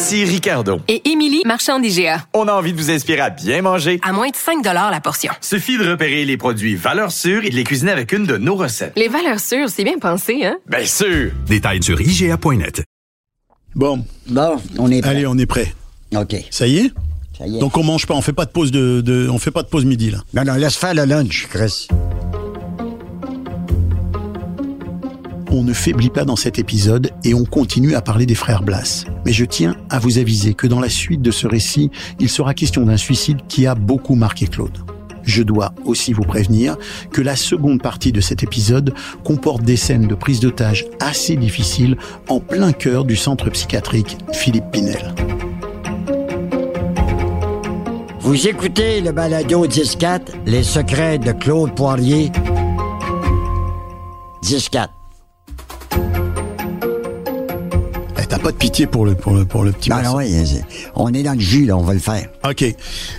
Ici Ricardo. Et Émilie, marchand d'IGA. On a envie de vous inspirer à bien manger. À moins de 5 la portion. Suffit de repérer les produits valeurs sûres et de les cuisiner avec une de nos recettes. Les valeurs sûres, c'est bien pensé, hein? Bien sûr! Détails sur IGA.net. Bon. Bon, on est prêt. Allez, on est prêt. OK. Ça y est? Ça y est. Donc on mange pas, on fait pas de pause de, de- on fait pas de pause midi là. Non, non, laisse faire le lunch, Chris. On ne faiblit pas dans cet épisode et on continue à parler des frères Blas. Mais je tiens à vous aviser que dans la suite de ce récit, il sera question d'un suicide qui a beaucoup marqué Claude. Je dois aussi vous prévenir que la seconde partie de cet épisode comporte des scènes de prise d'otage assez difficiles en plein cœur du centre psychiatrique Philippe Pinel. Vous écoutez le balado 10-4, Les secrets de Claude Poirier. 10-4. Pas de pitié pour le, pour le, pour le petit oui, c'est- on est dans le jus, là, on va le faire. Ok.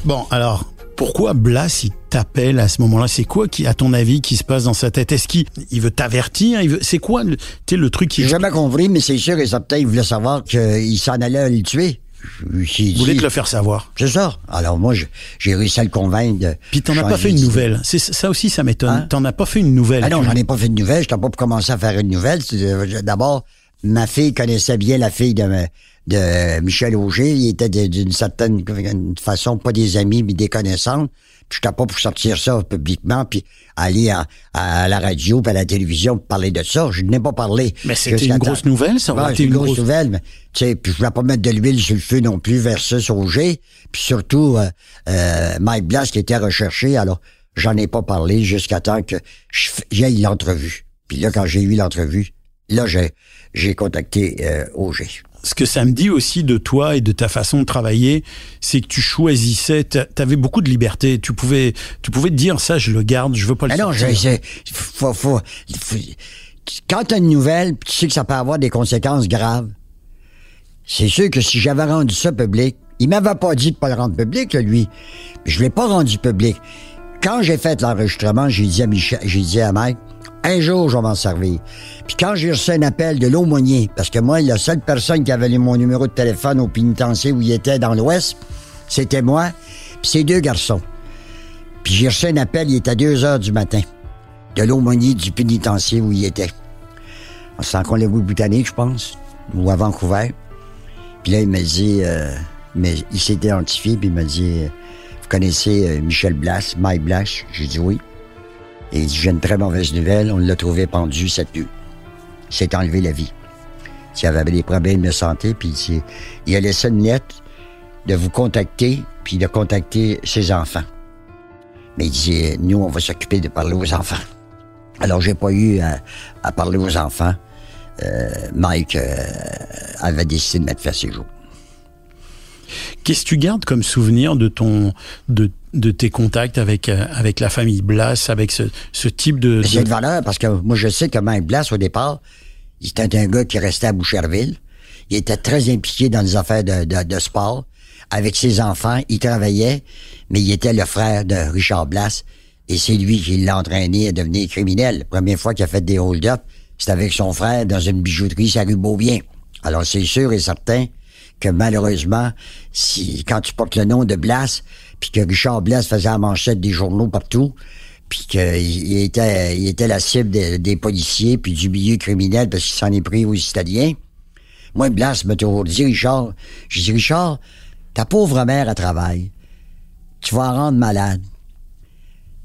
Bon, alors, pourquoi Blas, il t'appelle à ce moment-là? C'est quoi, qui, à ton avis, qui se passe dans sa tête? Est-ce qu'il il veut t'avertir? Il veut, c'est quoi, le, le truc qui... J'ai jamais compris, mais c'est sûr et certain, il voulait savoir qu'il s'en allait à le tuer. J'ai Vous voulez dit- te le faire savoir? C'est ça. Alors moi, je- j'ai réussi à le convaincre de... Puis t'en as pas fait une nouvelle. C'est, ça aussi, ça m'étonne. Hein? T'en as pas fait une nouvelle. Ah non, j'en ai pas fait de nouvelle. J'étais pas pour commencer à faire une nouvelle. Euh, D'abord, ma fille connaissait bien la fille de, de Michel Auger. Il était de- d'une certaine façon pas des amis, mais des connaissances. Puis j'étais pas pour sortir ça publiquement, puis aller à, à la radio, puis à la télévision pour parler de ça. Je n'ai pas parlé. Mais c'était une grosse nouvelle, ça Ouais, c'est une grosse, grosse- nouvelle, mais tu sais, puis je voulais pas mettre de l'huile sur le feu non plus versus Auger. Puis surtout, euh, euh, Mike Blas qui était recherché, alors j'en ai pas parlé jusqu'à temps que j'aille l'entrevue. Puis là, quand j'ai eu l'entrevue, là, j'ai, j'ai contacté euh, Auger. Ce que ça me dit aussi de toi et de ta façon de travailler, c'est que tu choisissais, t'avais beaucoup de liberté. Tu pouvais, tu pouvais te dire ça, je le garde, je veux pas le Mais non, j'ai- faut, faut, faut- quand t'as une nouvelle, tu sais que ça peut avoir des conséquences graves, c'est sûr que si j'avais rendu ça public, il m'avait pas dit de pas le rendre public, lui. Je l'ai pas rendu public. Quand j'ai fait l'enregistrement, j'ai dit à Michel, j'ai dit à Mike, un jour, je vais m'en servir. Puis quand j'ai reçu un appel de l'aumônier, parce que moi, la seule personne qui avait mon numéro de téléphone au pénitencier où il était dans l'Ouest, c'était moi, puis ces deux garçons. Puis j'ai reçu un appel, il était à 2 heures du matin, de l'aumônier du pénitencier où il était. C'est en Colombie-Britannique, je pense, ou à Vancouver. Puis là, il m'a dit, euh, mais il s'est identifié, puis il m'a dit, euh, vous connaissez euh, Michel Blas, Mike Blas? J'ai dit oui. Et il dit, j'ai une très mauvaise nouvelle, on l'a trouvé pendu cette nuit. Il s'est enlevé la vie. Il avait des problèmes de santé, puis il, il a laissé une lettre de vous contacter, puis de contacter ses enfants. Mais il dit, nous, on va s'occuper de parler aux enfants. Alors, j'ai pas eu à, à parler aux enfants. Euh, Mike euh, avait décidé de mettre fin à ses jours. Qu'est-ce que tu gardes comme souvenir de ton, de, de tes contacts avec, euh, avec la famille Blas, avec ce, ce type de, C'est de- de valeur parce que moi, je sais que Mike Blas, au départ, il était un gars qui restait à Boucherville. Il était très impliqué dans les affaires de, de- de sport. Avec ses enfants, il travaillait, mais il était le frère de Richard Blas. Et c'est lui qui l'a entraîné à devenir criminel. La première fois qu'il a fait des hold-up, c'était avec son frère dans une bijouterie, ça rue Beaubien. Alors, c'est sûr et certain que malheureusement, si quand tu portes le nom de Blas, puis que Richard Blas faisait la manchette des journaux partout, puis qu'il il était, il était la cible des, policiers, puis du milieu criminel, parce qu'il s'en est pris aux Italiens. Moi, Blas m'a toujours dit, Richard, j'ai dit, Richard, ta pauvre mère, elle travaille. Tu vas en rendre malade.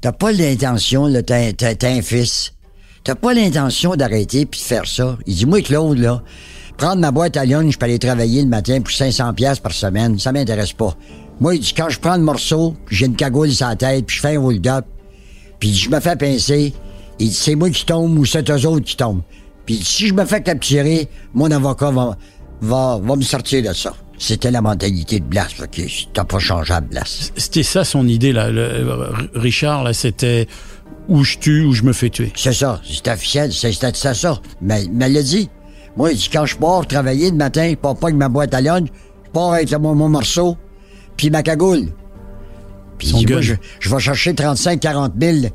T'as pas l'intention, là, t'as un fils. T'as pas l'intention d'arrêter puis de faire ça. Il dit, moi, Claude, là, prendre ma boîte à lunch puis aller travailler le matin pour 500 pièces par semaine, ça m'intéresse pas. Moi, il dit, quand je prends le morceau, j'ai une cagoule sur la tête, puis je fais un hold-up, puis je me fais pincer, il dit, c'est moi qui tombe ou c'est eux autres qui tombent. Puis si je me fais capturer, mon avocat va, va, va me sortir de ça. C'était la mentalité de Blas. Que t'as pas changeable, Blas. C'était ça son idée, là. Le- Richard, là, c'était ou je tue ou je me fais tuer. C'est ça. C'est officiel. C'est c'était ça, ça. Mais, mais elle l'a dit. Moi, il dit, quand je pars travailler le matin, je pars pas avec ma boîte à lunch, je pars avec mon, mon morceau, puis ma cagoule. Puis il Son dit, moi, gun. je, je vais chercher 35-40 000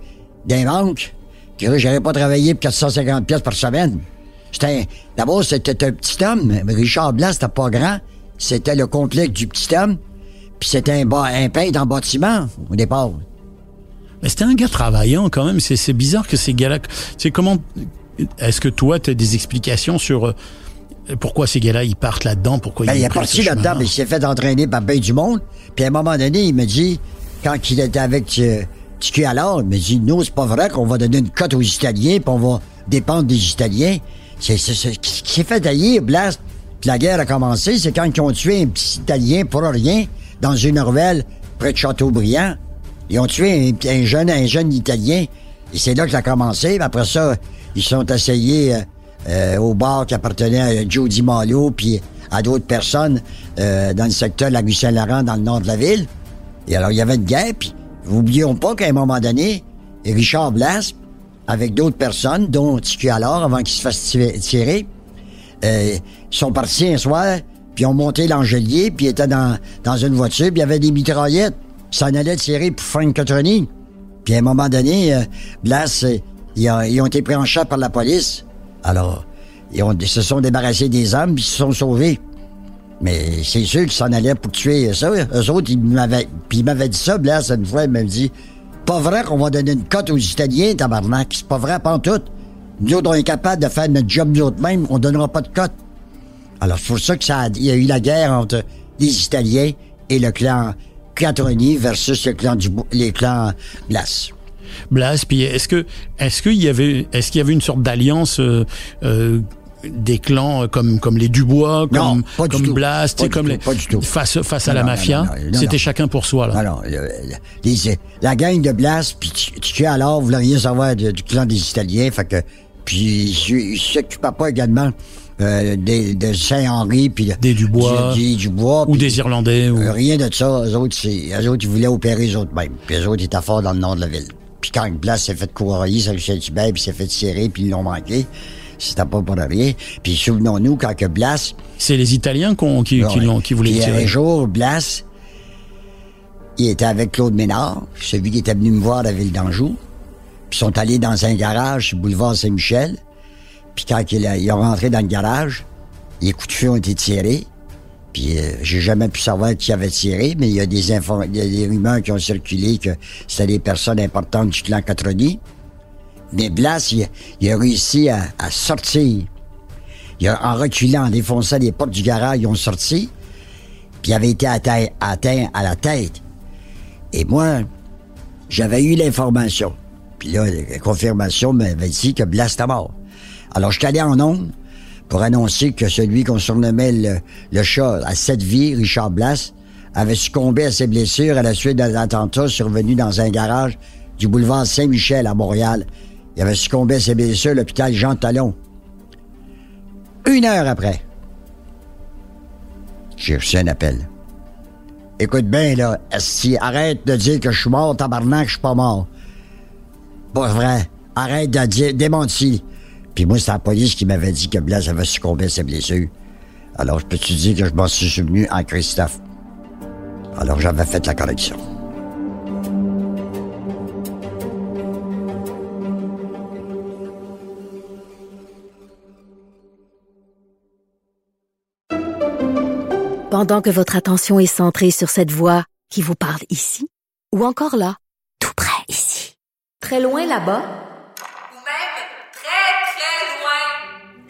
d'un banque, puis là, j'aurais pas travaillé pour 450 pièces par semaine. C'était, d'abord, c'était un petit homme. Richard Blas, c'était pas grand. C'était le complexe du petit homme. Puis c'était un, un peintre en bâtiment, au départ. Mais c'était un gars travaillant quand même. C'est c'est bizarre que ces gars-là. C'est comment. Est-ce que toi, tu as des explications sur euh, pourquoi ces gars-là, ils partent là-dedans? Pourquoi Ben, ils il est parti là-dedans, mais il s'est fait entraîner par ben du monde. Puis à un moment donné, il me dit, quand il était avec euh, Tiki alors, il me dit, non, c'est pas vrai qu'on va donner une cote aux Italiens, puis on va dépendre des Italiens. C'est ce qui s'est fait haïr, Blast. Puis la guerre a commencé, c'est quand ils ont tué un petit Italien pour rien dans une ruelle près de Châteaubriand. Ils ont tué un, un jeune, un jeune Italien. Et c'est là que ça a commencé. Après ça, ils sont essayés euh, au bar qui appartenait à Joe Di Malo puis à d'autres personnes euh, dans le secteur de la rue Saint-Laurent, dans le nord de la ville. Et alors, il y avait une guerre, puis n'oublions pas qu'à un moment donné, Richard Blas, avec d'autres personnes, dont Tiki alors, avant qu'il se fasse tirer, euh, sont partis un soir, puis ont monté l'Angelier, puis étaient dans, dans une voiture, puis il y avait des mitraillettes. Ils s'en allaient tirer pour Frank Cotroni. Puis à un moment donné, euh, Blas, euh, ils, ont, ils ont été pris en charge par la police. Alors, ils, se sont débarrassés des hommes, puis ils se sont sauvés. Mais c'est sûr qu'ils s'en allaient pour tuer ça. Eux autres, ils m'avaient, puis ils m'avaient dit ça, Blas, une fois, ils m'avaient dit Pas vrai qu'on va donner une cote aux Italiens, tabarnak. C'est pas vrai, tout. Nous autres, on est capables de faire notre job nous autres mêmes, on donnera pas de cote. Alors, c'est pour ça que ça a- il y a eu la guerre entre les Italiens et le clan Catroni versus le clan du, les clans Blas. Blas, puis est-ce que est-ce qu'il y avait est-ce qu'il y avait une sorte d'alliance euh, euh, des clans euh, comme comme les Dubois, Non, comme pas du comme tout. Blas, Pas du comme tout, les pas du tout. face face à la non, mafia, c'était chacun pour soi là. Alors, le- les- la gang de Blas, puis tu alors, voulait rien savoir de- du clan des Italiens, fait que, puis ils s'occupaient pas également euh, des- de Saint-Henri, puis de- Des Dubois. du- des Dubois, Ou puis, des Irlandais ou euh, rien de ça. Eux autres, c'est, eux autres, ils voulaient opérer eux autres mêmes. Puis eux autres, ils étaient forts dans le nord de la ville. Puis quand Blas s'est fait courroyer sur le Saint-Hubert, puis s'est fait tirer, puis ils l'ont manqué, c'était pas pour rien. Puis souvenons-nous, quand que Blas, c'est les Italiens qui, qui, Ouais. l'ont- qui voulaient Puis tirer. un jour, Blas, il était avec Claude Ménard, celui qui était venu me voir à la ville d'Anjou. Puis ils sont allés dans un garage sur le boulevard Saint-Michel. Puis quand il a- ils ont rentré dans le garage, les coups de feu ont été tirés. Puis euh, j'ai jamais pu savoir qui avait tiré, mais il y a des infor- il y a des rumeurs qui ont circulé que c'était des personnes importantes du clan Catroni. Mais Blas, il, a- réussi à, sortir. Il a, en reculant, en défonçant les portes du garage, ils ont sorti. Puis il avait été atteint, atteint à la tête. Et moi, j'avais eu l'information. Puis là, la confirmation m'avait dit que Blas était mort. Alors, je suis allé en ondes pour annoncer que celui qu'on surnommait le, chat à sept vies, Richard Blas, avait succombé à ses blessures à la suite d'un attentat survenu dans un garage du boulevard Saint-Michel à Montréal. Il avait succombé à ses blessures à l'hôpital Jean Talon. Une heure après, j'ai reçu un appel. Écoute bien, là, si arrête de dire que je suis mort, tabarnak, je suis pas mort. Pas vrai. Arrête de dire, démenti. Puis moi, c'est la police qui m'avait dit que Blaise avait succombé à ses blessures. Alors, je peux te dire que je m'en suis souvenu en Christophe? Alors, j'avais fait la correction. Pendant que votre attention est centrée sur cette voix qui vous parle ici, ou encore là, tout près ici, très loin là-bas, Ou même très, très loin.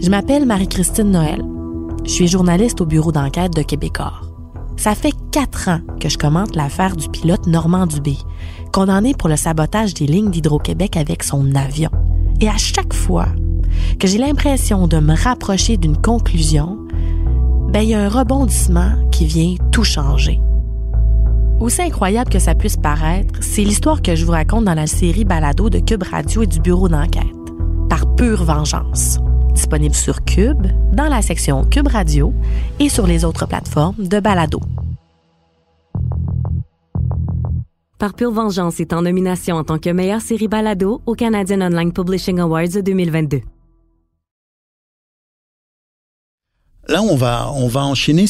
Je m'appelle Marie-Christine Noël. Je suis journaliste au bureau d'enquête de Québecor. Ça fait quatre ans que je commente l'affaire du pilote Normand Dubé, condamné pour le sabotage des lignes d'Hydro-Québec avec son avion. Et à chaque fois que j'ai l'impression de me rapprocher d'une conclusion, ben, il y a un rebondissement qui vient tout changer. Aussi incroyable que ça puisse paraître, c'est l'histoire que je vous raconte dans la série Balado de Cube Radio et du bureau d'enquête, par pure vengeance. Disponible sur Cube, dans la section Cube Radio et sur les autres plateformes de Balado. Par pure vengeance est en nomination en tant que meilleure série Balado au Canadian Online Publishing Awards 2022. Là, on va, on va enchaîner.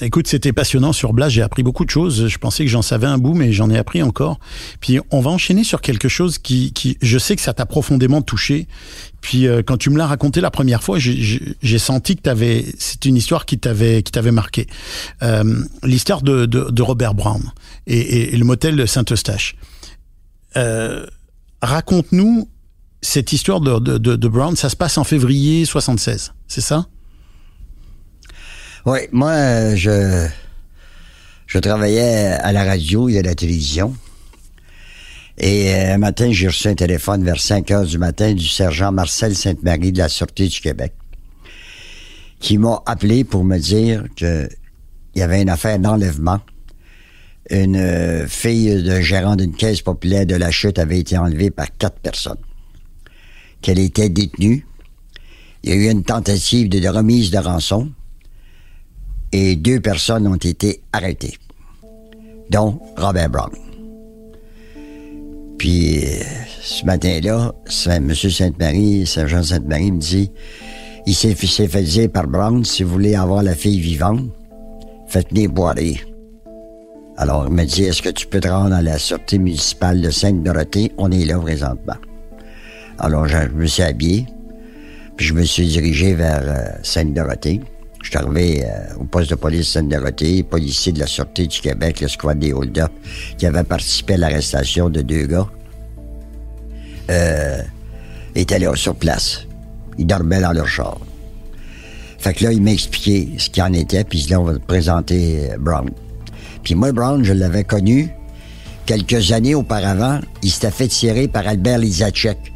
Écoute, c'était passionnant sur Blas. J'ai appris beaucoup de choses. Je pensais que j'en savais un bout, mais j'en ai appris encore. Puis, on va enchaîner sur quelque chose qui, qui je sais que ça t'a profondément touché. Puis, euh, quand tu me l'as raconté la première fois, j'ai- senti que t'avais, c'est une histoire qui t'avait, qui t'avait marqué. Euh, L'histoire de, de, de Robert Brown et, et- le motel de Saint-Eustache. Euh, Raconte-nous cette histoire de, de, de, de Brown. Ça se passe en février 76, c'est ça? Oui, moi, je, je travaillais à la radio et à la télévision. Et euh, un matin, j'ai reçu un téléphone vers 5 heures du matin du sergent Marcel Sainte-Marie de la Sûreté du Québec, qui m'a appelé pour me dire que il y avait une affaire d'enlèvement. Une euh, fille de gérant d'une caisse populaire de la chute avait été enlevée par quatre personnes. Qu'elle était détenue. Il y a eu une tentative de remise de rançon et deux personnes ont été arrêtées, dont Robert Brown. Puis, euh, ce matin-là, M. Sainte-Marie, Saint-Jean Sainte-Marie me dit, il s'est fait, dire par Brown, si vous voulez avoir la fille vivante, faites venir Boirie. Alors, il me dit, est-ce que tu peux te rendre à la Sûreté municipale de Sainte-Dorothée? On est là présentement. Alors, je, je me suis habillé, puis je me suis dirigé vers euh, Sainte-Dorothée. Je suis arrivé euh, au poste de police Sainte-Dorothée, policier de la Sûreté du Québec, le squad des hold-up, qui avait participé à l'arrestation de deux gars. Euh, était sur place. Ils dormaient dans leur char. Fait que là, il m'a expliqué ce qu'il en était, puis là, on va te présenter euh, Brown. Puis moi, Brown, je l'avais connu quelques années auparavant. Il s'était fait tirer par Albert Lizacek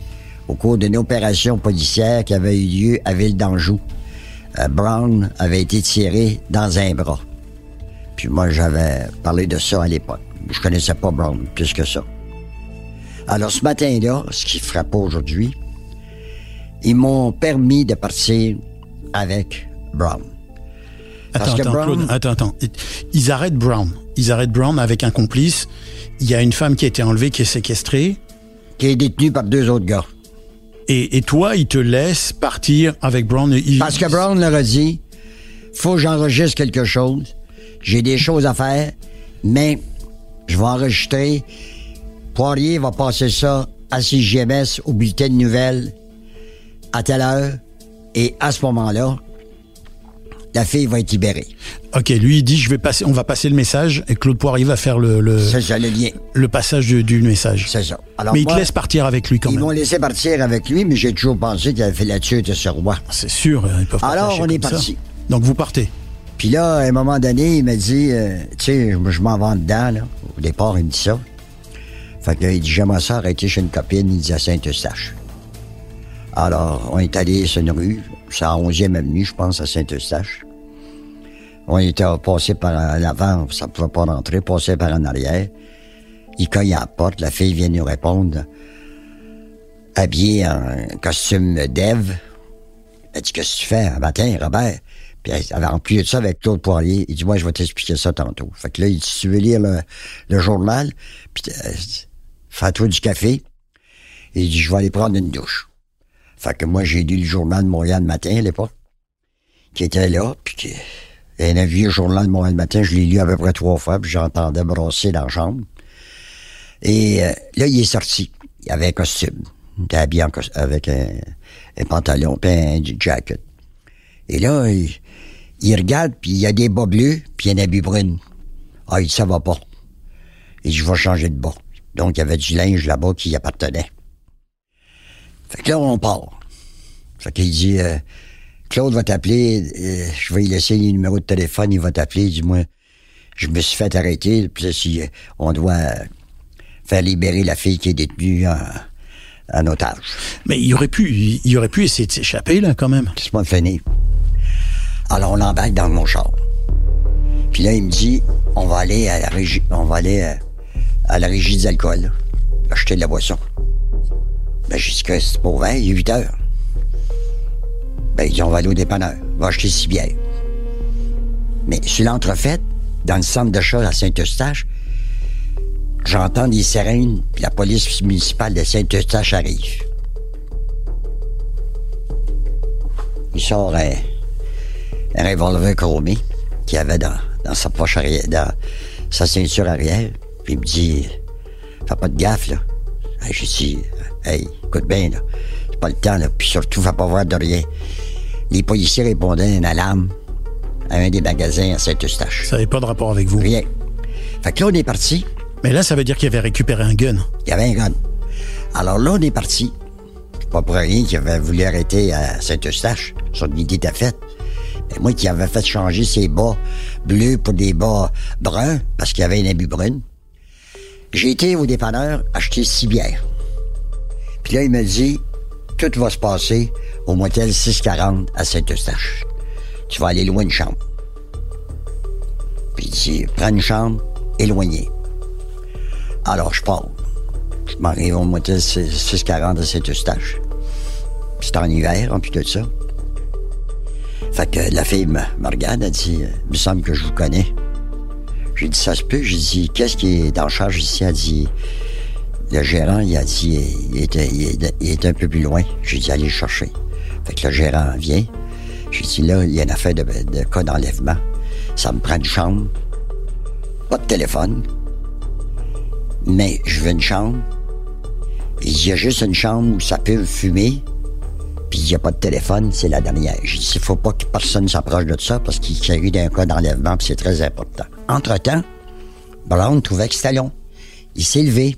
au cours d'une opération policière qui avait eu lieu à Ville d'Anjou. Euh, Brown avait été tiré dans un bras. Puis moi, j'avais parlé de ça à l'époque. Je connaissais pas Brown plus que ça. Alors, ce matin-là, ce qui frappe aujourd'hui, ils m'ont permis de partir avec Brown. Parce Attends, que attends, Brown- Claude, attends, attends. Ils arrêtent Brown. Ils arrêtent Brown avec un complice. Il y a une femme qui a été enlevée, qui est séquestrée. Qui est détenue par deux autres gars. Et, toi, ils te laissent partir avec Brown. Parce que Brown leur a dit, faut que j'enregistre quelque chose. J'ai des choses à faire, mais je vais enregistrer. Poirier va passer ça à CGMS, au bulletin de nouvelles, à telle heure. Et à ce moment-là, la fille va être libérée. Ok, lui, il dit, je vais passer, on va passer le message et Claude Poirier va faire le, le, ça le lien. le passage du, du message. C'est ça. Alors Mais il moi, te laisse partir avec lui quand Ils même. m'ont laissé partir avec lui, mais j'ai toujours pensé qu'il avait fait la tuerie de ce roi. C'est sûr, euh, ils peuvent pas Alors, on est ça. parti. Donc vous partez. Puis là, à un moment donné, il m'a dit, euh, tu sais, je m'en vais dedans, là. Au départ, il me dit ça. Fait que, là, il dit, j'aimerais ça arrêter chez une copine, il dit à Saint-Eustache. Alors, on est allé sur une rue, c'est à 11e avenue, je pense, à Saint-Eustache. On était passé par l'avant, ça pouvait pas rentrer, passé par en arrière. Il cogne à la porte, la fille vient nous répondre, habillée en costume d'Ève. Elle dit, qu'est-ce que tu fais un matin, Robert? Puis elle avait rempli de ça avec Claude Poirier. Il dit, moi, je vais t'expliquer ça tantôt. Fait que là, il dit, tu veux lire le, le journal, puis euh, fais-toi du café. Il dit, je vais aller prendre une douche. Fait que moi, j'ai lu le journal de Montréal le matin, à l'époque. qui était là, puis qui... Il a un vieux journal de Montréal Matin, je l'ai lu à peu près trois fois, puis j'entendais brosser dans la chambre. Et euh, là, il est sorti. Il avait un costume. Il était habillé en avec un, pantalon puis un jacket. Et là, il, il regarde, puis il y a des bas bleus, puis il un habit brune. Ah, il dit, ça va pas. Et je vais changer de bas. Donc, il y avait du linge là-bas qui y appartenait. Fait que là, on part. Fait qu'il dit, euh, Claude va t'appeler, euh, je vais lui laisser les numéros de téléphone, il va t'appeler, il dit, moi, je me suis fait arrêter, puis là, si, euh, on doit euh, faire libérer la fille qui est détenue en, en otage. Mais il aurait pu, il, aurait pu essayer de s'échapper, là, quand même. C'est pas fini. Alors, on l'embarque dans mon char. Puis là, il me dit, on va aller à la régie, on va aller à la régie des alcools, acheter de la boisson. Ben, j'ai dit que c'est pas ouvert, il est 8 heures. Ben, il dit, on va aller au dépanneur, va acheter six bières. Mais sur l'entrefaite, dans le centre d'achat à Saint-Eustache, j'entends des sirènes, puis la police municipale de Saint-Eustache arrive. Il sort un, un revolver chromé qu'il avait dans, dans sa poche arrière, dans sa ceinture arrière. Puis il me dit, fais pas de gaffe, là. J'ai dit, hey, écoute bien, là. C'est pas le temps, là. Puis surtout, fais pas voir de rien. Les policiers répondaient à une alarme à un des magasins à Saint-Eustache. Ça n'avait pas de rapport avec vous. Rien. Fait que là, on est parti. Mais là, ça veut dire qu'il avait récupéré un gun. Il y avait un gun. Alors là, on est parti. Pas pour rien qu'il avait voulu arrêter à Saint-Eustache. Son idée était faite. Mais moi qui avais fait changer ses bas bleus pour des bas bruns, parce qu'il y avait un abus brune, j'ai été au dépanneur acheter six bières. Puis là, il me dit, tout va se passer au motel 640 à Saint-Eustache. Tu vas aller loin de chambre. Puis il dit, prends une chambre éloignée. Alors, je pars. Je m'arrive au motel 640 à Saint-Eustache. C'est en hiver, en plus de ça. Fait que la fille me, regarde, elle dit, il me semble que je vous connais. J'ai dit, ça se peut. J'ai dit, qu'est-ce qui est en charge ici? Elle dit, le gérant, il a dit, il était, il est un peu plus loin. J'ai dit, allez le chercher. Fait que le gérant vient. J'ai dit, là, il y a une affaire de, de cas d'enlèvement. Ça me prend une chambre. Pas de téléphone. Mais je veux une chambre. Il y a juste une chambre où ça peut fumer. Puis il n'y a pas de téléphone, c'est la dernière. J'ai dit, il faut pas que personne s'approche de ça parce qu'il y a eu d'un cas d'enlèvement, puis c'est très important. Entre-temps, Brown trouvait que c'était long. Il s'est levé,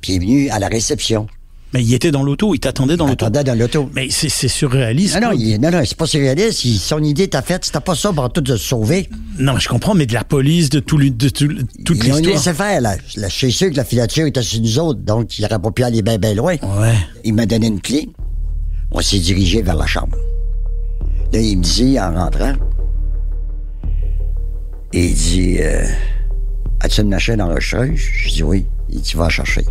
puis il est venu à la réception. Mais il était dans l'auto, il t'attendait dans l'auto. Attendait dans l'auto. Mais c'est c'est surréaliste. Non, non, il- non, non, c'est pas surréaliste. Il- son idée était faite. C'était pas ça pour tout de se sauver. Non, je comprends, mais de la police, de, tout, le- de tout- toute Ils ont l'histoire. laissé faire, là. Là, Je suis sûr que la filature était sur nous autres, donc il n'aurait pas pu aller bien, bien loin. Ouais. Il m'a donné une clé. On s'est dirigé vers la chambre. Là, il me dit, en rentrant, il dit, euh, as-tu une machine enregistreuse? Je dis oui. Il dit, va chercher.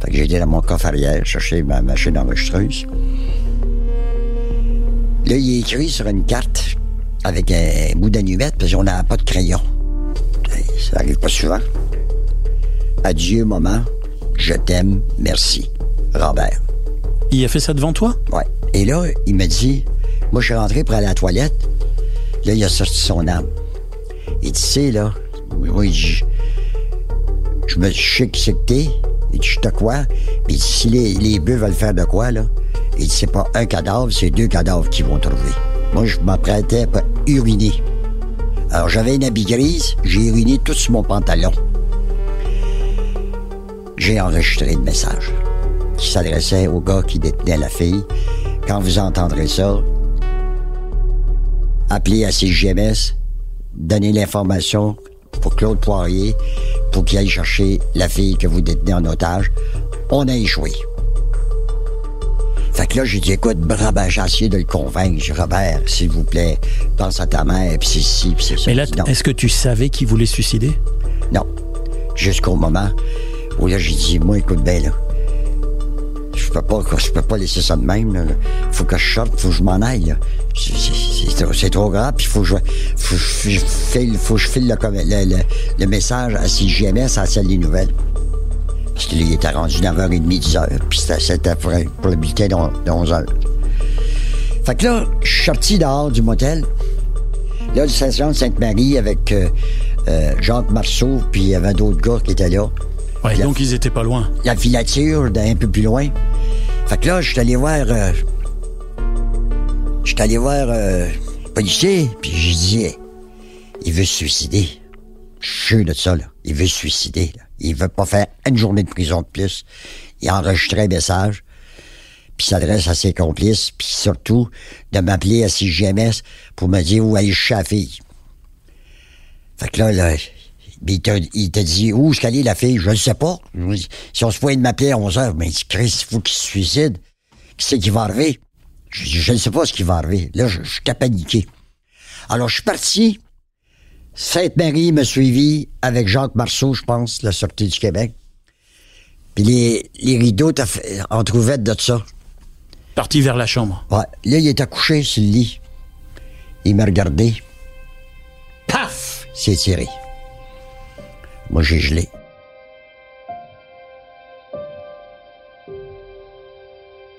Fait que j'ai été dans mon coffre arrière chercher ma machine enregistreuse. Là, il est écrit sur une carte avec un bout d'annuette parce qu'on n'a pas de crayon. Ça arrive pas souvent. Adieu, maman. Je t'aime. Merci. Robert. Il a fait ça devant toi? Ouais. Et là, il me dit, moi, je suis rentré pour aller à la toilette. Là, il a sorti son âme. Il dit, tu sais, là, oui, je, je me je sais que c'est que. Je te il dit, si les, les bœufs veulent faire de quoi, là? Il c'est pas un cadavre, c'est deux cadavres qu'ils vont trouver. Moi, je m'apprêtais à uriner. Alors, j'avais une habit grise, j'ai uriné tout sur mon pantalon. J'ai enregistré le message qui s'adressait au gars qui détenait la fille. Quand vous entendrez ça, appelez à CGMS, donnez l'information pour Claude Poirier pour qu'il aille chercher la fille que vous détenez en otage. On a échoué. Fait que là, j'ai dit, écoute, Brabant, j'ai essayé de le convaincre. J'ai Robert, s'il vous plaît, pense à ta mère, puis c'est ci, puis c'est ça. Mais là, est-ce que tu savais qu'il voulait se suicider? Non. Jusqu'au moment où là, j'ai dit, moi, écoute bien, là. Je peux pas, je peux pas laisser ça de même, là. Faut que je sorte, faut que je m'en aille, là. C'est- trop, grave, puis faut faut, que je file, faut que je file le, com- le, le- le message à CGMS, à salle des nouvelles. Parce qu'il était rendu 9h30, 10h, puis c'était- pour, pour le bulletin de 11h. Fait que là, je suis sorti dehors du motel. Là, le station de Sainte-Marie avec euh, euh, Jacques Marceau, puis il y avait d'autres gars qui étaient là. Ouais, la- donc ils étaient pas loin. la filature d'un peu plus loin. Fait que là, je suis allé voir. euh, je suis allé voir euh, le policier, puis j'ai dit il veut se suicider. Je suis de ça, là. Il veut se suicider. Là. Il veut pas faire une journée de prison de plus. Il a enregistré un message, puis s'adresse à ses complices, puis surtout de m'appeler à CGMS pour me dire où aller chercher la fille. Fait que là, là il t'a il dit où est-ce qu'elle est la fille? Je ne sais pas. Si on se pouvait de m'appeler à 11 heures, mais il dit, Chris, il faut qu'il se suicide. Qui c'est qui va arriver? Je dis, je ne sais pas ce qui va arriver. Là, je, suis paniqué. Alors, je suis parti. Sainte-Marie m'a suivi avec Jacques Marceau, je pense, la Sûreté du Québec. Puis les, les rideaux t'as fait- en trouvaient de ça. Parti vers la chambre. Ouais. Là, il était couché sur le lit. Il m'a regardé. Paf! Il s'est tiré. Moi, j'ai gelé.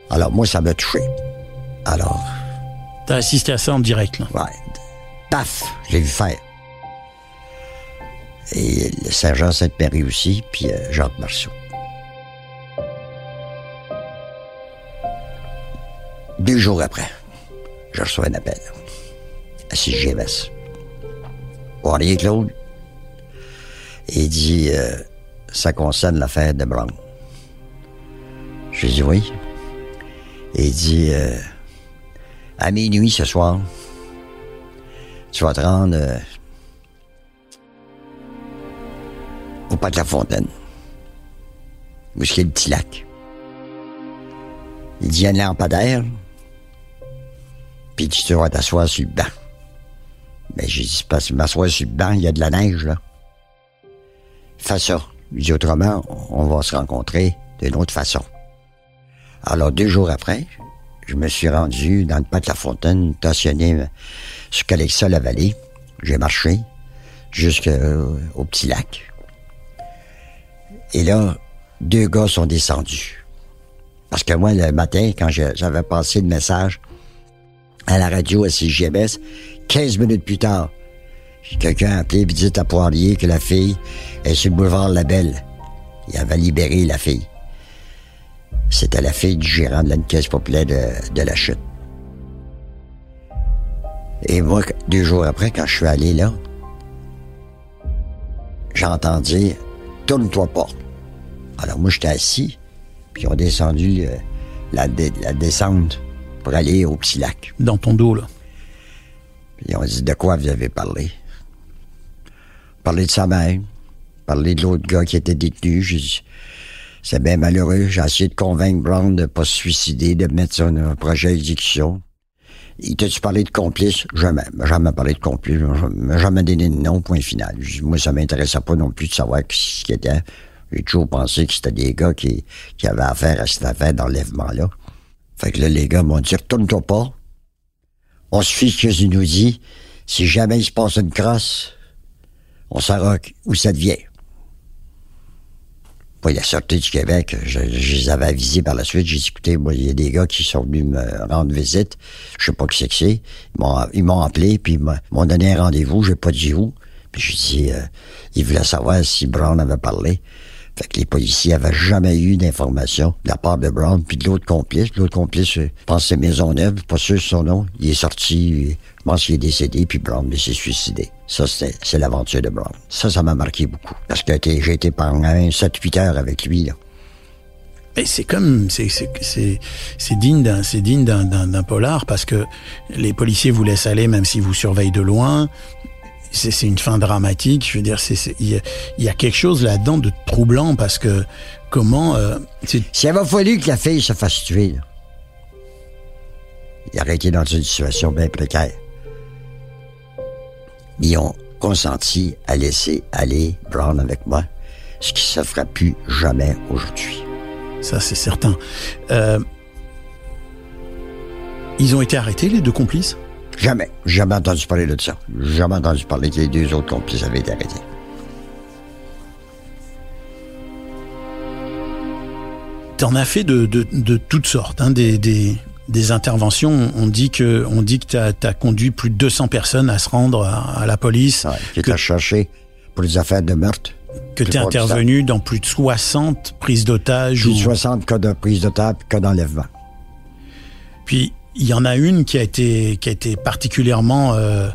Alors, moi, ça m'a touché. Alors, T'as assisté à ça en direct, là. ouais. Paf! J'ai vu faire. Et le sergent Sainte-Marie aussi, puis euh, Jacques Marceau. Deux jours après, je reçois un appel à CGMS. Poirier Claude? Et il dit euh, ça concerne l'affaire de Brown. Je dis oui. Et il dit euh, à minuit ce soir, tu vas te rendre euh, au pas de la fontaine. Où a le petit lac? Il dit, il y a un lampadaire. Puis tu vas t'asseoir sur le banc. Mais j'ai dit, que m'asseoir sur le banc, il y a de la neige, là. Fais ça. Il dit, autrement, on va se rencontrer d'une autre façon. Alors, deux jours après, je me suis rendu dans le pas de la fontaine, stationné sur Calexa, la vallée. J'ai marché jusqu'au petit lac. Et là, deux gars sont descendus. Parce que moi, le matin, quand j'avais passé le message à la radio à CGMS, 15 minutes plus tard, quelqu'un a appelé et dit à Poirier que la fille est sur le boulevard La Belle. Il avait libéré la fille. C'était la fille du gérant de la caisse populaire de, de la chute. Et moi, deux jours après, quand je suis allé là, j'ai entendu Tourne-toi pas. Alors moi, j'étais assis, puis on descendu euh, la, dé- la descente pour aller au petit lac. Dans ton dos, là. Puis on dit De quoi vous avez parlé? Parler de sa mère, parler de l'autre gars qui était détenu. J'ai dit C'est bien malheureux. J'ai essayé de convaincre Brown de pas se suicider, de mettre son projet à. Il t'a-tu parlé de complice? Jamais. M'a Jamais parlé de complice. M'a jamais donné de nom, point final. Moi, ça m'intéressait pas non plus de savoir ce qui était. J'ai toujours pensé que c'était des gars qui, qui avaient affaire à cette affaire d'enlèvement-là. Fait que là, les gars m'ont dit, retourne-toi pas. On se fie ce qu'ils nous dit. Si jamais il se passe une crosse, on saura où ça devient. Moi, la Sûreté du Québec, je, je les avais avisés par la suite. J'ai dit, écoutez, moi, il y a des gars qui sont venus me rendre visite. Je sais pas qui c'est que c'est. Ils m'ont, appelé, puis ils m'ont donné un rendez-vous. J'ai pas dit où. Puis j'ai dit, euh, ils voulaient savoir si Brown avait parlé. Fait que les policiers avaient jamais eu d'informations de la part de Brown, puis de l'autre complice. L'autre complice, euh, je pense que c'est Maisonneuve, pas sûr de son nom. Il est sorti, euh, je pense qu'il est décédé, puis Brown s'est suicidé. Ça, c'est, l'aventure de Brown. Ça, ça m'a marqué beaucoup. Parce que j'ai été pendant 7-8 heures avec lui, là. Et c'est comme c'est digne d'un c'est digne d'un polar parce que les policiers vous laissent aller même s'ils vous surveillent de loin. C'est une fin dramatique. Je veux dire, il y a, il y a quelque chose là-dedans de troublant parce que comment euh, S'il avait fallu que la fille se fasse tuer, là, il aurait été dans une situation bien précaire. Ils ont consenti à laisser aller Brown avec moi, ce qui se fera plus jamais aujourd'hui. ça c'est certain. Euh, ils ont été arrêtés les deux complices? Jamais, jamais entendu parler de ça. Jamais entendu parler que les deux autres complices avaient été arrêtés. T'en as fait de, de, de toutes sortes, hein, des, des, des interventions, on dit que on dit que t'as as conduit plus de 200 personnes à se rendre à, à la police, Ouais, que, t'a cherché pour les affaires de meurtre. que t'es intervenu dans plus de 60 prises d'otages. Plus de ou- 60 cas de prise de table, cas d'enlèvement. Puis il y en a une qui a été qui a été particulièrement euh,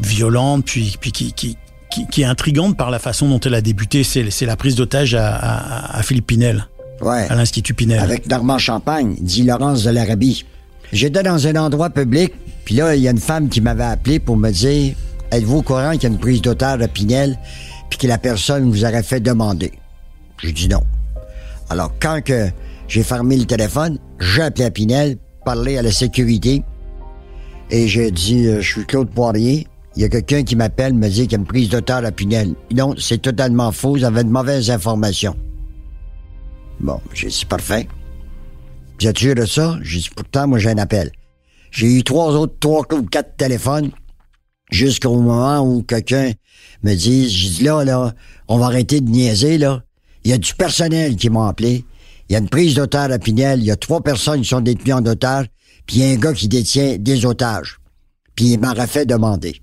violente, puis puis qui, qui qui qui est intrigante par la façon dont elle a débuté. C'est c'est la prise d'otage à, à, à Philippe Pinel, Ouais. à l'Institut Pinel. Avec Normand Champagne, dit Laurence de l'Arabie. J'étais dans un endroit public, puis là, il y a une femme qui m'avait appelé pour me dire Êtes-vous au courant qu'il y a une prise d'otage à Pinel, puis que la personne vous aurait fait demander? J'ai dit non. Alors, quand que j'ai fermé le téléphone, j'ai appelé à Pinel, parlé à la sécurité, et j'ai dit euh, Je suis Claude Poirier. Il y a quelqu'un qui m'appelle, me dit qu'il y a une prise d'otage à Pinel. Non, c'est totalement faux, vous avez de mauvaises informations. Bon, j'ai dit parfait. Vous êtes sûr de ça? J'ai dit, pourtant, moi, j'ai un appel. J'ai eu trois autres, trois ou quatre téléphones jusqu'au moment où quelqu'un me dit, j'ai dit, là, là, on va arrêter de niaiser, là. Il y a du personnel qui m'a appelé. Il y a une prise d'otage à Pinel. Il y a trois personnes qui sont détenues en otage. Puis il y a un gars qui détient des otages. Puis il m'aurait fait demander.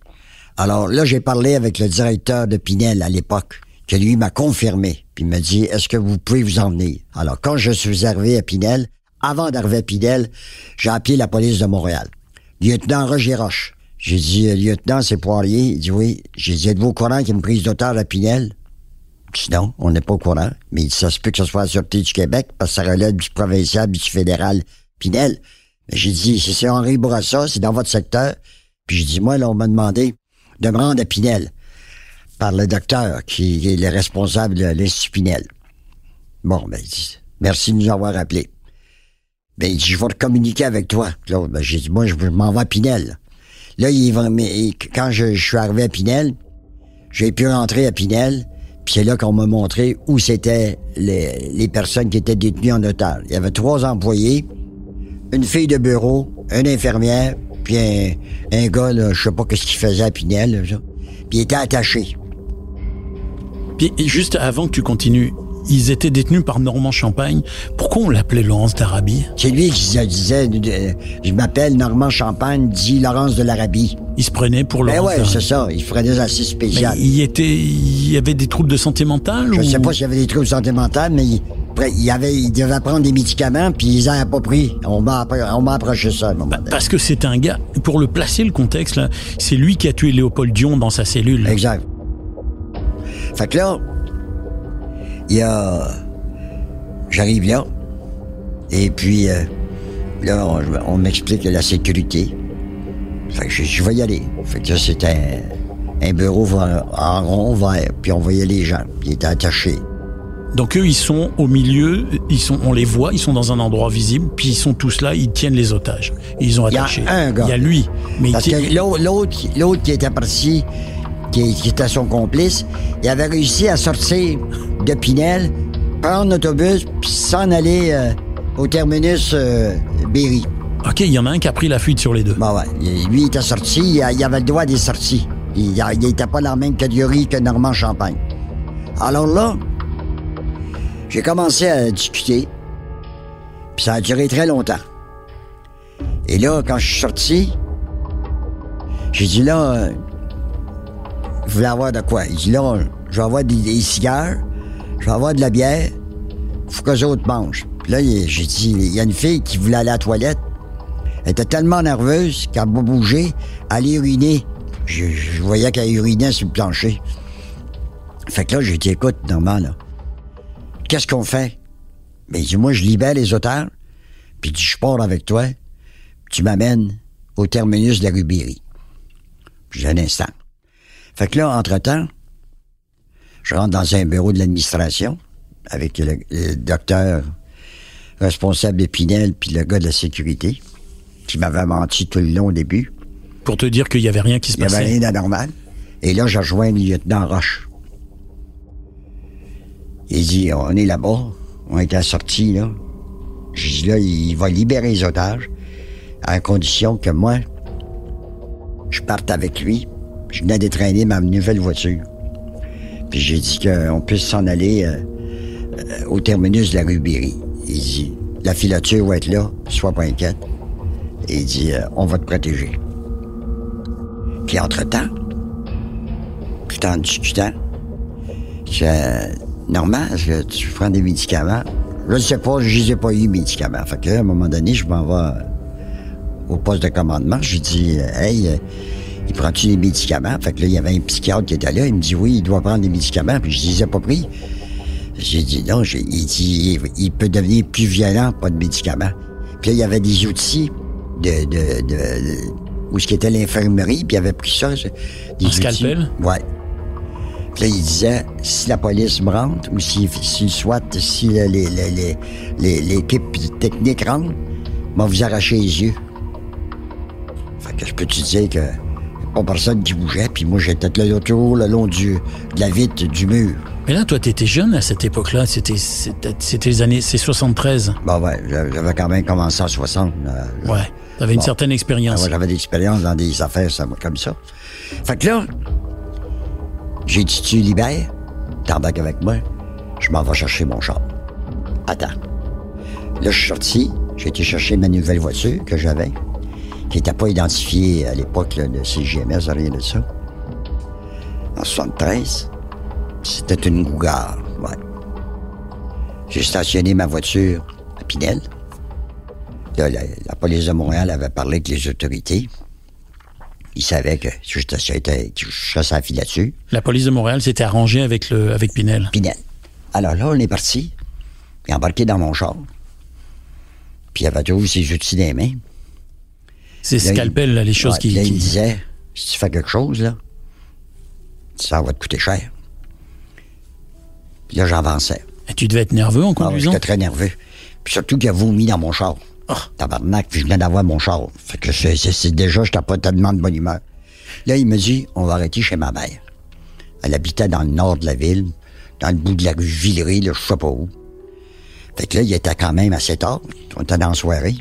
Alors là, j'ai parlé avec le directeur de Pinel à l'époque, que lui m'a confirmé. Puis il m'a dit, est-ce que vous pouvez vous en venir? Alors, quand je suis arrivé à Pinel, avant d'arriver à Pinel, j'ai appelé la police de Montréal. Lieutenant Roger Roche. J'ai dit, euh, lieutenant, c'est Poirier. Il dit oui. J'ai dit, êtes-vous au courant qu'il y a une prise d'otage à Pinel? Dit non, on n'est pas au courant. Mais ça se peut que ce soit la Sûreté du Québec, parce que ça relève du provincial, du fédéral Pinel. Mais j'ai dit, c'est Henri Bourassa, c'est dans votre secteur. Puis j'ai dit, moi, là, on m'a demandé de me rendre à Pinel par le docteur qui est le responsable de l'Institut Pinel. Bon, ben, il dit, merci de nous avoir appelés. Ben, il dit, je vais communiquer avec toi, Claude. Ben, j'ai dit, moi, je m'en vais à Pinel. Là, il quand je, suis arrivé à Pinel, j'ai pu rentrer à Pinel, puis c'est là qu'on m'a montré où c'était les, personnes qui étaient détenues en otage. Il y avait trois employés, une fille de bureau, une infirmière, puis un, gars, là, je sais pas qu'est-ce qu'il faisait à Pinel. Puis il était attaché. Et juste avant que tu continues, ils étaient détenus par Normand Champagne. Pourquoi on l'appelait Laurence d'Arabie? C'est lui qui se disait, euh, je m'appelle Normand Champagne, dit Laurence de l'Arabie. Il se prenait pour Ben Laurence ouais, d'Arabie. c'est ça. Il ferait des assises Mais spéciales. il était, il y avait des troubles de santé mentale Je ou... sais pas s'il y avait des troubles de santé mentale, mais il, avait, il devait prendre des médicaments, puis ils en a pas pris. On m'a approché ça à un moment donné. Parce que c'est un gars, pour le placer le contexte, c'est lui qui a tué Léopold Dion dans sa cellule. Exact. Fait que là, il y a. J'arrive là, et puis euh, là, on, on m'explique la sécurité. Fait que je, je vais y aller. Fait que c'est un, un bureau en rond vert, puis on voyait les gens, ils étaient attachés. Donc eux, ils sont au milieu, ils sont, on les voit, ils sont dans un endroit visible, puis ils sont tous là, ils tiennent les otages. Ils ont Il y a attaché. un gars. Il y a lui, mais Parce qui- que l'au- l'autre, l'autre qui était parti, qui, qui était son complice, il avait réussi à sortir de Pinel, prendre l'autobus, puis s'en aller euh, au terminus euh, Berry. ok, il y en a un qui a pris la fuite sur les deux. Bon, ouais. Il- Lui, il était sorti, il, avait le droit des sorties. Il n'était pas dans la même catégorie que Normand Champagne. Alors là, j'ai commencé à discuter, puis ça a duré très longtemps. Et là, quand je suis sorti, j'ai dit là, vous voulez avoir de quoi? Il dit là, je vais avoir des, cigares, je vais avoir de la bière, faut que les autres mangent. Puis là, j'ai dit, il y a une fille qui voulait aller à la toilette. Elle était tellement nerveuse qu'elle m'a bougé, elle uriner. Je, je voyais qu'elle urinait sur le plancher. Fait que là, j'ai dit, écoute, Normand, là, qu'est-ce qu'on fait? Ben, il dit, moi, je libère les otages, puis je pars avec toi, tu m'amènes au terminus de la rue Berry. J'ai un instant. Fait que là, entre-temps, je rentre dans un bureau de l'administration avec le, le docteur responsable d'Épinel puis le gars de la sécurité qui m'avait menti tout le long au début. Pour te dire qu'il y avait rien qui se Il n'y avait passait. rien d'anormal. Et là, je rejoins le lieutenant Roche. Il dit, on est là-bas, on est sortie, là. J'ai dit, là, il va libérer les otages, à condition que moi, je parte avec lui. Je venais d'étraîner ma nouvelle voiture. Puis j'ai dit qu'on puisse s'en aller euh, euh, au terminus de la rue Berry. Il dit, la filature va être là, sois pas inquiète. Et il dit, euh, on va te protéger. Puis entre-temps, tout en discutant, je normal, je- tu prends des médicaments. Je ne sais pas, je les ai pas eu, les médicaments. Fait que, à un moment donné, je m'en vais au poste de commandement. Dit, euh, hey, il prend-tu des médicaments? Fait que là, il y avait un psychiatre qui était là. Il me dit, oui, il doit prendre des médicaments. Puis je les ai pas pris. J'ai dit, non, j'ai- il dit, il, peut devenir plus violent, pas de médicaments. Puis là, il y avait des outils de, de, de, de- où ce qui était l'infirmerie, puis il avait pris ça. Des Un scalpel? Ouais. Puis là, il disait, si la police me rentre, ou si, si soit, si le- les- les- les- les- l'équipe technique rentre, va vous arracher les yeux. Fait que je peux te dire que pas personne qui bougeait, puis moi, j'étais là toujours le long du, de la vitre du mur. Mais là, toi, t'étais jeune à cette époque-là. C'était, c'était, les années, c'est 73. Bon, ouais, j'avais quand même commencé en 60. euh, Ouais. T'avais une certaine expérience. ouais, J'avais de l'expérience dans des affaires comme ça. Fait que là, j'ai dit, tu libères, t'embarques avec moi, je m'en vais chercher mon char. Attends. Là, je suis sorti, j'ai été chercher ma nouvelle voiture que j'avais, qui n'était pas identifiée à l'époque là, de CGMS, rien de ça. En 73, c'était une Cougar, ouais. J'ai stationné ma voiture à Pinel. Là, la, la police de Montréal avait parlé avec les autorités. Ils savaient que je je chassais la filature. La police de Montréal s'était arrangée avec le, avec Pinel. Pinel. Alors là, on est parti. Il est embarqué dans mon char. Puis il avait toujours ses outils dans les mains. C'est scalpel, là, les choses Ouais, qui. Là, il qui- disait, si tu fais quelque chose, là, ça va te coûter cher. Puis là, j'avançais. Et tu devais être nerveux en Ah oui, conduisant? J'étais très nerveux. Puis surtout qu'il a vomi dans mon char. Oh. Tabarnak, puis je venais d'avoir mon char. Fait que c'est déjà, j'étais pas tellement de bonne humeur. Là, il me dit, on va arrêter chez ma mère. Elle habitait dans le nord de la ville, dans le bout de la rue Villeray, là, je sais pas où. Fait que là, il était quand même assez tard. On était dans la soirée.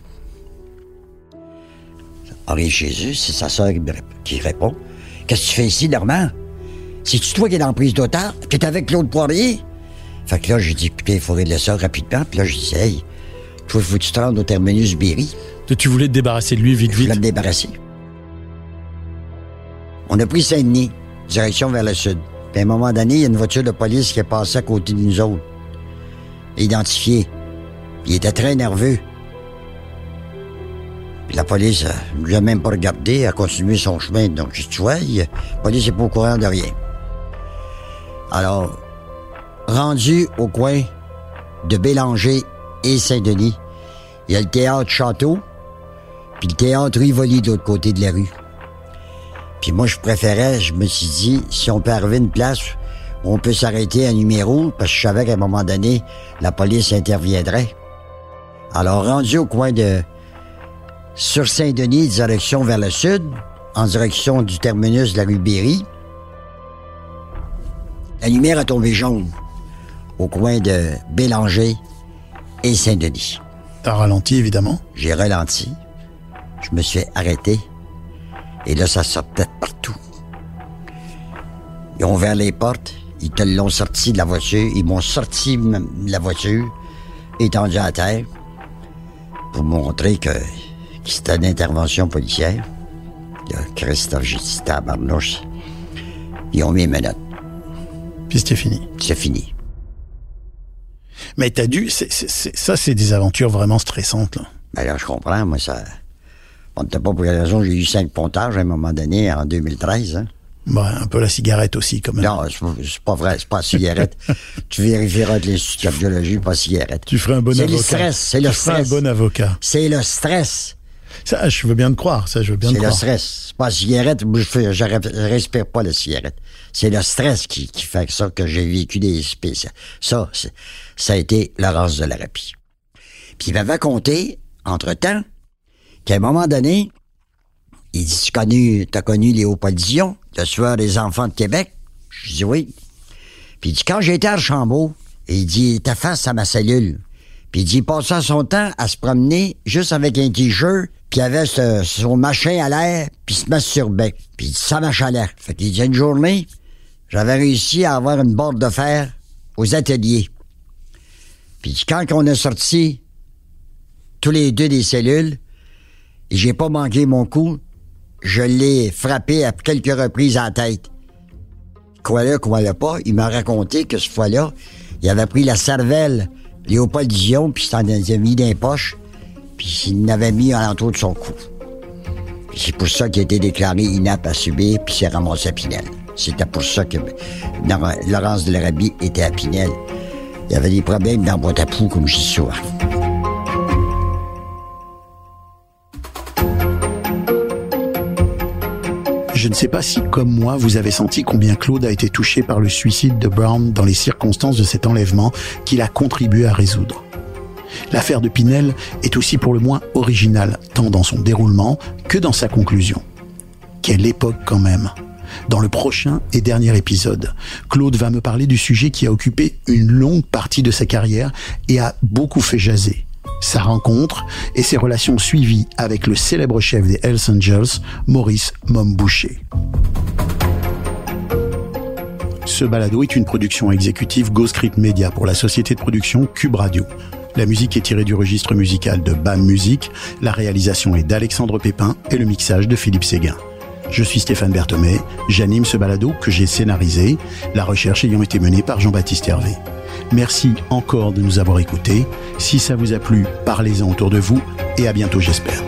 Arrive chez eux, c'est sa soeur qui, répond. Qu'est-ce que tu fais ici, Normand? C'est-tu toi qui es dans la prise d'otage? Tu es avec Claude Poirier? Fait que là, j'ai dit, écoutez, il faudrait le ça rapidement. Puis là, je disais, hey, toi, faut que tu te rendes au terminus Berry. Tu voulais te débarrasser de lui vite, Je voulais vite? me débarrasser. On a pris Saint-Denis, direction vers le sud. Puis à un moment donné, il y a une voiture de police qui est passée à côté de nous autres. Identifiée. Il était très nerveux. La police ne lui a même pas regardé, a continué son chemin. Donc, dit, tu vois, la police n'est pas au courant de rien. Alors, rendu au coin de Bélanger et Saint-Denis, il y a le théâtre Château, puis le théâtre Rivoli de l'autre côté de la rue. Puis moi, je préférais, je me suis dit, si on peut arriver à une place où on peut s'arrêter à numéro, parce que je savais qu'à un moment donné, la police interviendrait. Alors, rendu au coin de... Sur Saint-Denis, direction vers le sud, en direction du terminus de la rue Berry, la lumière a tombé jaune au coin de Bélanger et Saint-Denis. T'as ralenti, évidemment? J'ai ralenti. Je me suis arrêté. Et là, ça sortait partout. Ils ont ouvert les portes. Ils te l'ont sorti de la voiture. Ils m'ont sorti de la voiture, étendu à terre, pour montrer que c'était une intervention policière. Là, Christophe, j'ai dit, tabarnouche. Ils ont mis mes notes. Puis c'était fini. C'est fini. Mais t'as dû. c'est- c'est- c'est- ça, c'est des aventures vraiment stressantes, là. Ben là, je comprends, moi, ça... On pas pour la raison, j'ai eu cinq pontages à un moment donné, en 2013, hein. Bah, un peu la cigarette aussi, quand même. Non, c'est pas- c'est pas vrai, c'est pas la cigarette. tu vérifieras avec l'Institut de cardiologie, pas la cigarette. Tu ferais un bon C'est avocat. le stress, c'est Tu le ferais un stress. bon avocat. C'est le stress. Ça, je veux bien te croire. Ça, je veux bien te C'est le croire. stress. C'est pas la cigarette, je, fais- je respire pas la cigarette. C'est le stress qui, qui fait ça que j'ai vécu des spéciaux. Ça, ça a été la race de la rapie. Puis il m'avait compté, entre-temps, qu'à un moment donné, il dit, tu connu, t'as connu Léopold Dion, le tueur des enfants de Québec? Je dis oui. Puis il dit, quand j'étais à Archambault, il dit, était face à ma cellule. Puis il dit, il passait son temps à se promener juste avec un t-shirt, puis il avait son machin à l'air, puis il se masturbait. Puis il dit, ça m'achalait. Fait qu'il dit, une journée, j'avais réussi à avoir une barre de fer aux ateliers. Puis quand on est sorti tous les deux des cellules. Et j'ai pas manqué mon coup. Je l'ai frappé à quelques reprises en tête. Quoi-le, quoi-le pas, il m'a raconté que ce fois-là, il avait pris la cervelle Léopold Dion, puis il s'en avait mis dans les poches, il l'avait mis alentour de son cou. C'est pour ça qu'il a été déclaré inapte à subir, puis s'est ramassé à Pinel. C'était pour ça que Laurence de l'Arabie était à Pinel. Il y avait des problèmes dans boîte à poux, comme je dis souvent. Je ne sais pas si, comme moi, vous avez senti combien Claude a été touché par le suicide de Brown dans les circonstances de cet enlèvement qu'il a contribué à résoudre. L'affaire de Pinel est aussi pour le moins originale, tant dans son déroulement que dans sa conclusion. Quelle époque quand même dans le prochain et dernier épisode, Claude va me parler du sujet qui a occupé une longue partie de sa carrière et a beaucoup fait jaser. Sa rencontre et ses relations suivies avec le célèbre chef des Hells Angels, Maurice Momboucher. Ce balado est une production exécutive GoScript Media pour la société de production Cube Radio. La musique est tirée du registre musical de BAM Musique, la réalisation est d'Alexandre Pépin et le mixage de Philippe Séguin. Je suis Stéphane Berthomé, j'anime ce balado que j'ai scénarisé, la recherche ayant été menée par Jean-Baptiste Hervé. Merci encore de nous avoir écoutés. Si ça vous a plu, parlez-en autour de vous et à bientôt j'espère.